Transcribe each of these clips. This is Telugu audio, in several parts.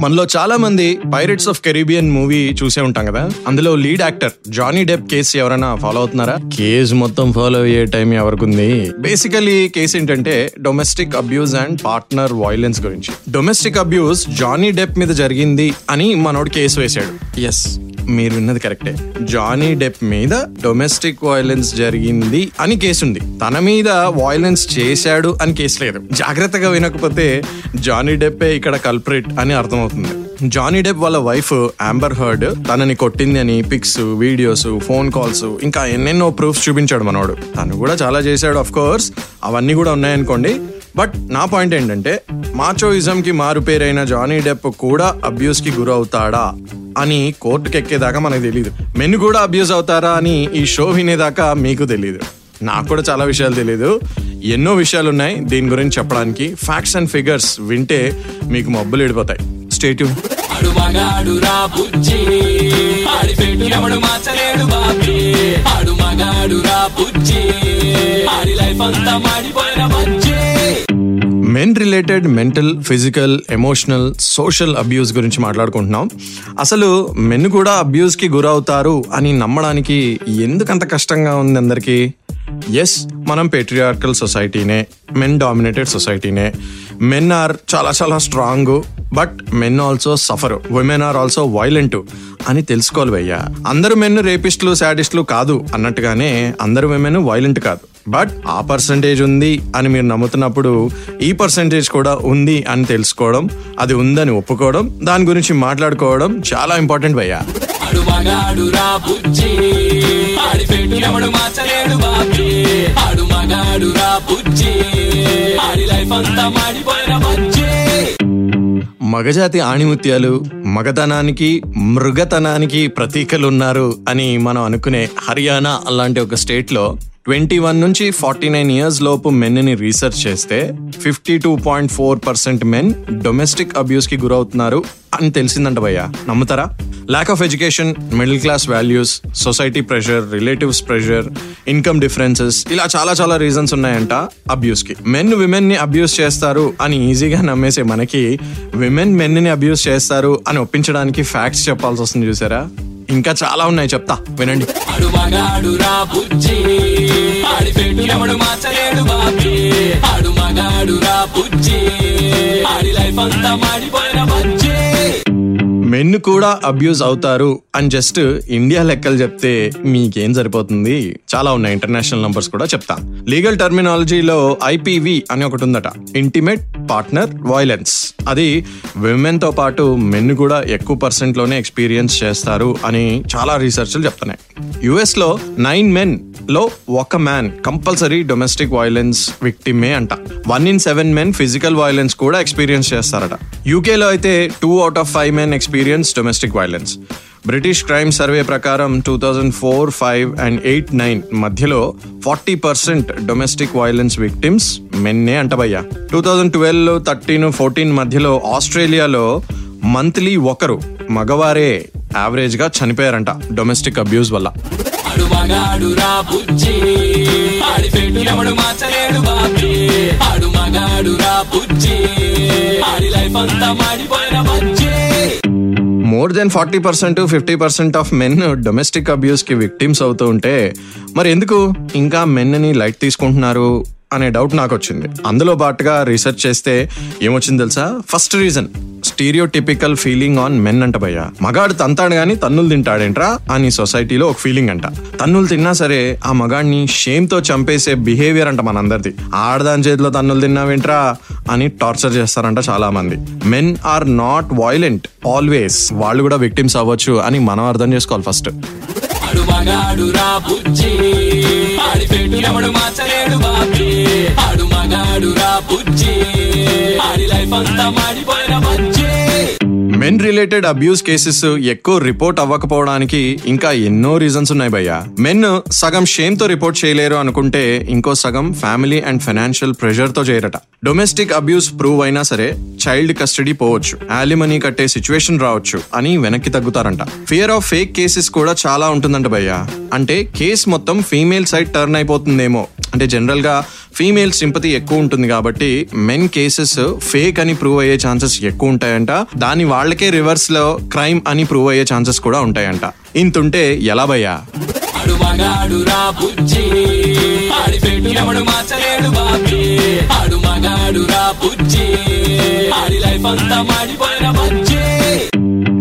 మనలో చాలా మంది పైరెట్స్ ఆఫ్ కెరీబియన్ మూవీ చూసే ఉంటాం కదా. అందులో lead actor Johnny Depp case ఎవరైనా ఫాలో అవుతున్నారా? కేసు మొత్తం ఫాలో అయ్యే టైం ఎవరికుంది? బేసికలీ కేసు ఏంటంటే domestic abuse and partner violence గురించి. డొమెస్టిక్ అబ్యూస్ జానీ డెప్ మీద జరిగింది అని మనోడు కేసు వేశాడు. ఎస్ మీరు విన్నది కరెక్టే. జానీ డెప్ మీద డొమెస్టిక్ వయలెన్స్ జరిగింది అని కేసు ఉంది తన మీద వయలెన్స్ చేశాడు అని కేసు లేదు. జాగ్రత్తగా వినకపోతే జానీ డెప్పే ఇక్కడ కల్ప్రిట్ అని అర్థమవుతుంది. జానీ డెప్ వాళ్ళ వైఫ్ ఆంబర్ హర్డ్ తనని కొట్టింది అని పిక్స్ వీడియోస్ ఫోన్ కాల్స్ ఇంకా ఎన్నెన్నో ప్రూఫ్స్ చూపించాడు మనోడు. తను కూడా చాలా చేశాడు అఫ్ కోర్స్ అవన్నీ కూడా ఉన్నాయనుకోండి బట్ నా పాయింట్ ఏంటంటే మాచోయిజం కి మారు పేరైన జానీ డెప్ కూడా అబ్యూస్కి గురవుతాడా అని కోర్టుకి ఎక్కేదాకా మనకు తెలియదు మెన్ కూడా అబ్యూస్ అవుతారా అని ఈ షో వినేదాకా మీకు తెలియదు నాకు కూడా చాలా విషయాలు తెలియదు ఎన్నో విషయాలు ఉన్నాయి దీని గురించి చెప్పడానికి ఫ్యాక్ట్స్ అండ్ ఫిగర్స్ వింటే మీకు మబ్బులు ఎడిపోతాయి స్టేట్ ఆడి లైఫ్ అంతా మాడిపోయిన మంచి men related mental physical emotional social abuse గురించి మాట్లాడుకుంటున్నాం. అసలు మెన్ కూడా అబ్యూస్కి గురవుతారు అని నమ్మడానికి ఎందుకంత కష్టంగా ఉంది అందరికీ? ఎస్ మనం పెట్రియార్కల్ సొసైటీనే మెన్ డామినేటెడ్ సొసైటీనే మెన్ ఆర్ చాలా చాలా strong but men also suffer women are also violent అని తెలుసుకోవాలి భయ్యా. అందరు మెన్ రేపిస్టులు శాడిస్టులు కాదు అన్నట్టుగానే అందరు విమెన్ వైలెంట్ కాదు. బట్ ఆ పర్సంటేజ్ ఉంది అని మీరు నమ్ముతున్నప్పుడు ఈ పర్సంటేజ్ కూడా ఉంది అని తెలుసుకోవడం అది ఉందని ఒప్పుకోవడం దాని గురించి మాట్లాడుకోవడం చాలా ఇంపార్టెంట్ భయ్యా. ఆడు మగాడు రా మగజాతి ఆణిముత్యాలు మగతనానికి మృగతనానికి ప్రతీకలు ఉన్నారు అని మనం అనుకునే హర్యానా అలాంటి ఒక స్టేట్లో ట్వంటీ వన్ నుంచి ఫార్టీ నైన్ ఇయర్స్ లోపు మెన్ని రీసెర్చ్ చేస్తే fifty two point four percent men domestic అబ్యూస్కి గురవుతున్నారు అని తెలిసిందంట భయ్యా. నమ్ముతారా? Lack of education middle class values society pressure relatives pressure income differences ఇలా చాలా చాలా రీజన్స్ ఉన్నాయంట అబ్యూస్కి. మెన్ విమెన్ని అబ్యూస్ చేస్తారు అని ఈజీగా నమ్మేసే మనకి విమెన్ మెన్ని అబ్యూస్ చేస్తారు అని ఒప్పించడానికి ఫ్యాక్ట్స్ చెప్పాల్సి వస్తుంది చూసారా? ఇంకా చాలా ఉన్నాయి చెప్తా వినండి. ఆడి లైఫ్ అంతా మాడిపోయిన బజ్జి. మెన్ కూడా అబ్యూజ్ అవుతారు అని జస్ట్ ఇండియా లెక్కలు చెప్తే మీకేం సరిపోతుంది? చాలా ఉన్నాయి. ఇంటర్నేషనల్ నంబర్స్ కూడా చెప్తా. లీగల్ టర్మినాలజీలో ఐపీవి అని ఒకటి ఉందట. Intimate partner violence. అది విమెన్తో పాటు మెన్ కూడా ఎక్కువ పర్సెంట్లోనే ఎక్స్పీరియన్స్ చేస్తారు అని చాలా రీసెర్చ్లు చెప్తున్నాయి. యుఎస్లో నైన్ మెన్ లో ఒక మ్యాన్ కంపల్సరీ డొమెస్టిక్ వైలెన్స్ విక్టిమే అంట. One in seven men physical violence కూడా ఎక్స్పీరియన్స్ చేస్తారట. యూకేలో అయితే two out of five men experience domestic violence British crime survey ప్రకారం two thousand four five and eight nine మధ్యలో forty percent domestic violence victims మెన్నే అంటబయ్యా two thousand twelve thirteen fourteen మధ్యలో ఆస్ట్రేలియాలో మంత్లీ ఒకరు మగవారే యావరేజ్గా చనిపోయారంట డొమెస్టిక్ అబ్యూస్ వల్ల. వాడు మగాడు రా బుజ్జి. ఆడి పెట్టు ఎవడు మార్చలేడు బాబీ. ఆడు మగాడు రా బుజ్జి. ఆడి లైఫ్ అంతా మాడిపోయిన బుజ్జి. More than forty percent fifty percent of men domestic అబ్యూస్కి victims అవుతూ ఉంటే మరి ఎందుకు ఇంకా మెన్ని లైట్ తీసుకుంటున్నారు అనే డౌట్ నాకు వచ్చింది అందులో పాటుగా రీసెర్చ్ చేస్తే ఏమొచ్చింది తెలుసా? First reason stereotypical feeling on men అంట భయ్య. మగాడు తంతాడు గాని తన్నులు తింటాడేంట్రా అని సొసైటీలో ఒక ఫీలింగ్ అంట. తన్నులు తిన్నా సరే ఆ మగాడిని షేమ్తో చంపేసే బిహేవియర్ అంట మనందరిది. ఆడదాని చేతిలో తన్నులు తిన్నావేంట్రా అని టార్చర్ చేస్తారంట చాలా మంది men are not violent always వాళ్ళు కూడా విక్టిమ్స్ అవ్వచ్చు అని మనం అర్థం చేసుకోవాలి ఫస్ట్ ఆడు మగాడు రా బుజ్జి. ఆడి పెట్టు ఎవడు మార్చలేడు బాబీ. ఆడు మగాడు రా బుజ్జి. ఆడి లైఫ్ అంతా మాడిపోయిన బజ్జి. మెన్ రిలేటెడ్ అబ్యూస్ కేసెస్ ఎక్కువ రిపోర్ట్ అవ్వకపోవడానికి ఇంకా ఎన్నో రీజన్స్ ఉన్నాయి భయ్య. మెన్ సగం షేమ్తో రిపోర్ట్ చేయలేరు అనుకుంటే ఇంకో సగం ఫ్యామిలీ అండ్ ఫైనాన్షియల్ ప్రెషర్తో చేయరట. డొమెస్టిక్ అబ్యూస్ ప్రూవ్ అయినా సరే చైల్డ్ కస్టడీ పోవచ్చు. యాలిమనీ కట్టే సిచ్యువేషన్ రావచ్చు అని వెనక్కి తగ్గుతారంట. ఫియర్ ఆఫ్ ఫేక్ కేసెస్ కూడా చాలా ఉంటుందంట భయ్య. అంటే కేసు మొత్తం ఫీమేల్ సైడ్ టర్న్ అయిపోతుందేమో. అంటే జనరల్గా ఫీమేల్ సింపతి ఎక్కువ ఉంటుంది కాబట్టి మెన్ కేసెస్ ఫేక్ అని ప్రూవ్ అయ్యే ఛాన్సెస్ ఎక్కువ ఉంటాయంట. దాని వాళ్ళకే రివర్స్లో క్రైమ్ అని ప్రూవ్ అయ్యే ఛాన్సెస్ కూడా ఉంటాయంట. ఇంతుంటే ఎలా భయ్యా? ఆడి లైఫ్ అంతా మాడిపోయిన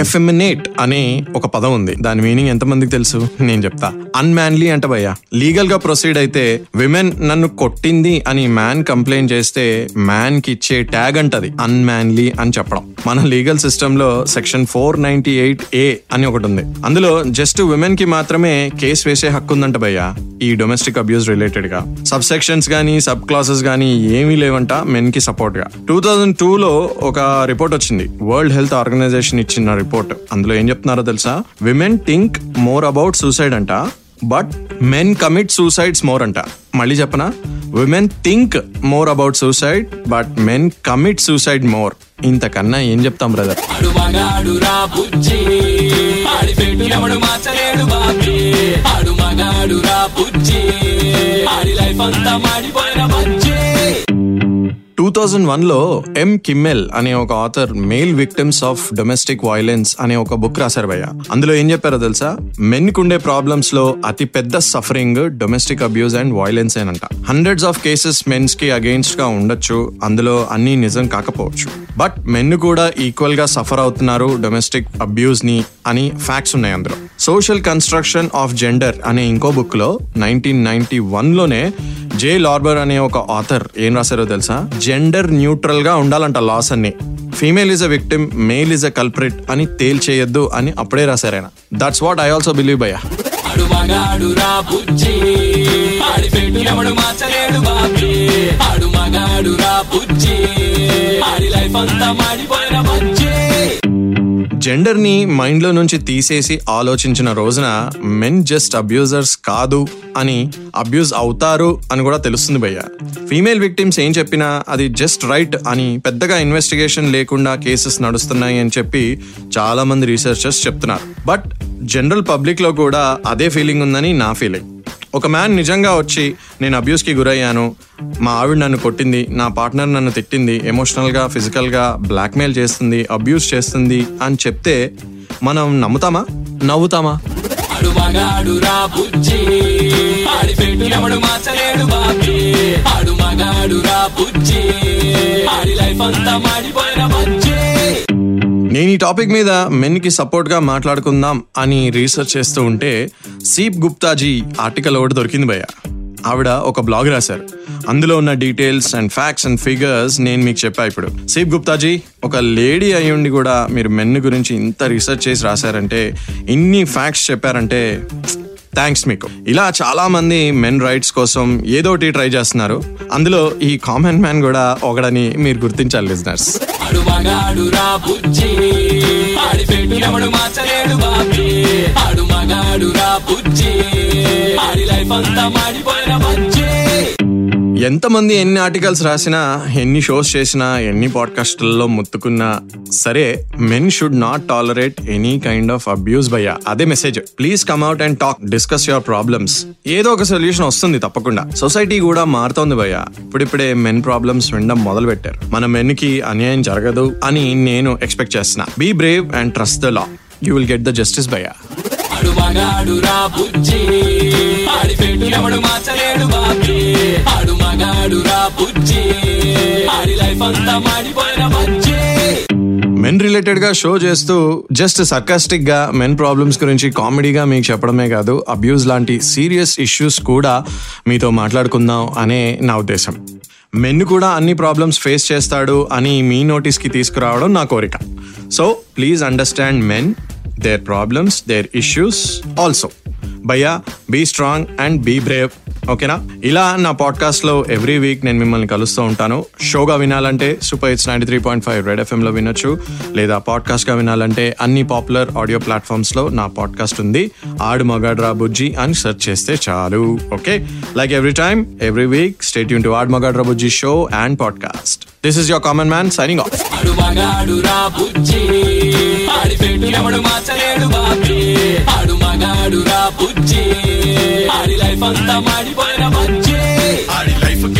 ఎఫెమినేట్ అనే ఒక పదం ఉంది. దాని మీనింగ్ ఎంతమందికి తెలుసు? నేను చెప్తా. అన్మ్యాన్లీ అంట భయ్య. లీగల్గా ప్రొసీడ్ అయితే విమెన్ నన్ను కొట్టింది అని మ్యాన్ కంప్లైంట్ చేస్తే మ్యాన్కి ఇచ్చే ట్యాగ్ అంటది. అన్మ్యాన్లీ అని చెప్పడం. మన లీగల్ సిస్టమ్లో section four ninety eight A అని ఒకటి ఉంది. అందులో జస్ట్ విమెన్కి మాత్రమే కేసు వేసే హక్కు ఉందంట భయ్య. ఈ డొమెస్టిక్ అబ్యూస్ రిలేటెడ్గా. సబ్ సెక్షన్స్ గానీ సబ్ క్లాసెస్ గానీ ఏమీ లేవంట మెన్కి సపోర్ట్గా. టూ థౌజండ్ టూ లో ఒక రిపోర్ట్ వచ్చింది. వరల్డ్ హెల్త్ ఆర్గనైజేషన్ ఇచ్చిన రిపోర్ట్ రిపోర్ట్. అందులో ఏం చెప్తున్నారో తెలుసా? Women think more about suicide అంట but men commit suicides more అంట. మళ్ళీ చెప్పనా? Women think more about suicide but men commit suicide more ఇంతకన్నా ఏం చెప్తాం బ్రదర్ ఆడి లైఫ్ అంతా మాడిపోయిన బజ్జి. థౌజండ్ వన్లో ఎం కిమ్మెల్ అనే ఒక author male victims of domestic violence అనే ఒక బుక్ రాశారు భయ్య. అందులో ఏం చెప్పారో తెలుసా? మెన్ కుండే ప్రాబ్లమ్స్లో అతి పెద్ద suffering domestic abuse and violence ఏనంట. Hundreds of cases మెన్స్కి అగెయిన్స్ట్గా ఉండొచ్చు అందులో అన్ని నిజం కాకపోవచ్చు. బట్ మెన్ కూడా ఈక్వల్గా సఫర్ అవుతున్నారు డొమెస్టిక్ అబ్యూస్ని అని ఫ్యాక్ట్స్ ఉన్నాయి అందులో. సోషల్ కన్స్ట్రక్షన్ ఆఫ్ జెండర్ అనే ఇంకో బుక్లో నైన్టీన్ నైన్టీ వన్లోనే జే లార్బర్ అనే ఒక ఆథర్ ఏం రాశారో తెలుసా? జెండర్ న్యూట్రల్గా ఉండాలంట లాస్ అన్ని. Female is a victim male is a culprit అని తేల్చేయొద్దు అని అప్పుడే రాశారాయన that's what I also believe భయ్యా. ఆడు మగాడు రా బుజ్జి. ఆడి పెట్టు ఎవడు మార్చలేడు బాబీ ఆడు మగాడు రా బుజ్జి ఆడి లైఫ్ అంతా మాడిపోయిన జెండర్ని మైండ్లో నుంచి తీసేసి ఆలోచించిన రోజున మెన్ జస్ట్ అబ్యూజర్స్ కాదు అని అబ్యూజ్ అవుతారు అని కూడా తెలుస్తుంది భయ్య. ఫీమేల్ విక్టిమ్స్ ఏం చెప్పినా అది జస్ట్ రైట్ అని పెద్దగా ఇన్వెస్టిగేషన్ లేకుండా కేసెస్ నడుస్తున్నాయి అని చెప్పి చాలా మంది రీసెర్చర్స్ చెప్తున్నారు. బట్ జనరల్ పబ్లిక్లో కూడా అదే ఫీలింగ్ ఉందని నా ఫీలింగ్. ఒక మ్యాన్ నిజంగా వచ్చి నేను అబ్యూస్కి గురయ్యాను. మా ఆవిడ నన్ను కొట్టింది నా పార్ట్నర్ నన్ను తిట్టింది ఎమోషనల్గా ఫిజికల్గా బ్లాక్మెయిల్ చేస్తుంది అబ్యూస్ చేస్తుంది అని చెప్తే మనం నమ్ముతామా? నవ్వుతామా? ఆడి లైఫ్ అంతా మాడిపోయిన నేను ఈ టాపిక్ మీద మెన్కి సపోర్ట్గా మాట్లాడుకుందాం అని రీసెర్చ్ చేస్తూ ఉంటే సీప్ గుప్తాజీ ఆర్టికల్ ఒకటి దొరికింది భయ్య. ఆవిడ ఒక బ్లాగ్ రాశారు. అందులో ఉన్న details and facts and figures నేను మీకు చెప్పా ఇప్పుడు. సీప్ గుప్తాజీ ఒక లేడీ అయి ఉండి కూడా మీరు మెన్ గురించి ఇంత రీసెర్చ్ చేసి రాశారంటే ఇన్ని ఫ్యాక్ట్స్ చెప్పారంటే థ్యాంక్స్ మీకు ఇలా చాలా మంది మెన్ రైట్స్ కోసం ఏదో ఒకటి ట్రై చేస్తున్నారు. అందులో ఈ కామన్ మ్యాన్ కూడా ఒకడని మీరు గుర్తించాలి లిజనర్స్ ఆడి లైఫ్ అంతా మాడిపోయిన ఎంతమంది ఎన్ని ఆర్టికల్స్ రాసినా ఎన్ని షోస్ చేసినా ఎన్ని పాడ్కాస్ట్లలో ముత్తుకున్నా సరే men should not tolerate any kind of abuse భయ్యా అదే message please come out and talk discuss your problems ఏదో ఒక సొల్యూషన్ వస్తుంది తప్పకుండా. సొసైటీ కూడా మారుతోంది భయ్యా. ఇప్పుడిప్పుడే మెన్ ప్రాబ్లమ్స్ వినడం మొదలు పెట్టారు మన మెన్కి అన్యాయం జరగదు అని నేను ఎక్స్పెక్ట్ చేస్తున్నా. Be brave and trust the law you will get the justice భయ్యా. ఆడు మగాడు రా బుజ్జి. ఆడి పెట్టు ఎవడు మార్చలేడు బాబీ. ఆడు బుజ్జి. ఆడి లైఫ్ అంతా మాడిపోయిన మెన్ రిలేటెడ్గా షో చేస్తూ జస్ట్ సర్కాస్టిక్గా మెన్ ప్రాబ్లమ్స్ గురించి కామెడీగా మీకు చెప్పడమే కాదు అబ్యూస్ లాంటి సీరియస్ ఇష్యూస్ కూడా మీతో మాట్లాడుకుందాం అనే నా ఉద్దేశం. మెన్ కూడా అన్ని ప్రాబ్లమ్స్ ఫేస్ చేస్తాడు అని మీ నోటీస్కి తీసుకురావడం నా కోరిక. So please understand men their problems their issues also. భయ్యా be strong and be brave. ఓకేనా? ఇలా నా పాడ్కాస్ట్లో ఎవ్రీ వీక్ నేను మిమ్మల్ని కలుస్తూ ఉంటాను. షోగా వినాలంటే super hits ninety three point five red FM లో వినొచ్చు. లేదా పాడ్కాస్ట్గా వినాలంటే అన్ని పాపులర్ ఆడియో ప్లాట్ఫామ్స్లో నా పాడ్కాస్ట్ ఉంది. ఆడు మగాడ్రా బుజ్జి అని సెర్చ్ చేస్తే చాలు. Okay? Like every time every week stay Yoon to ఆడు మగాడ్రా బుజ్జి show and podcast. This is your common man signing off. ఆడు మగాడు రా బుజ్జి. ఆడి పెట్టు ఎవడు మార్చలేడు బాబీ. ఆడు మగాడు రా బుజ్జి. ఆడి లైఫ్ అంతా మాడిపోయిన బుజ్జి. ఆడి లైఫ్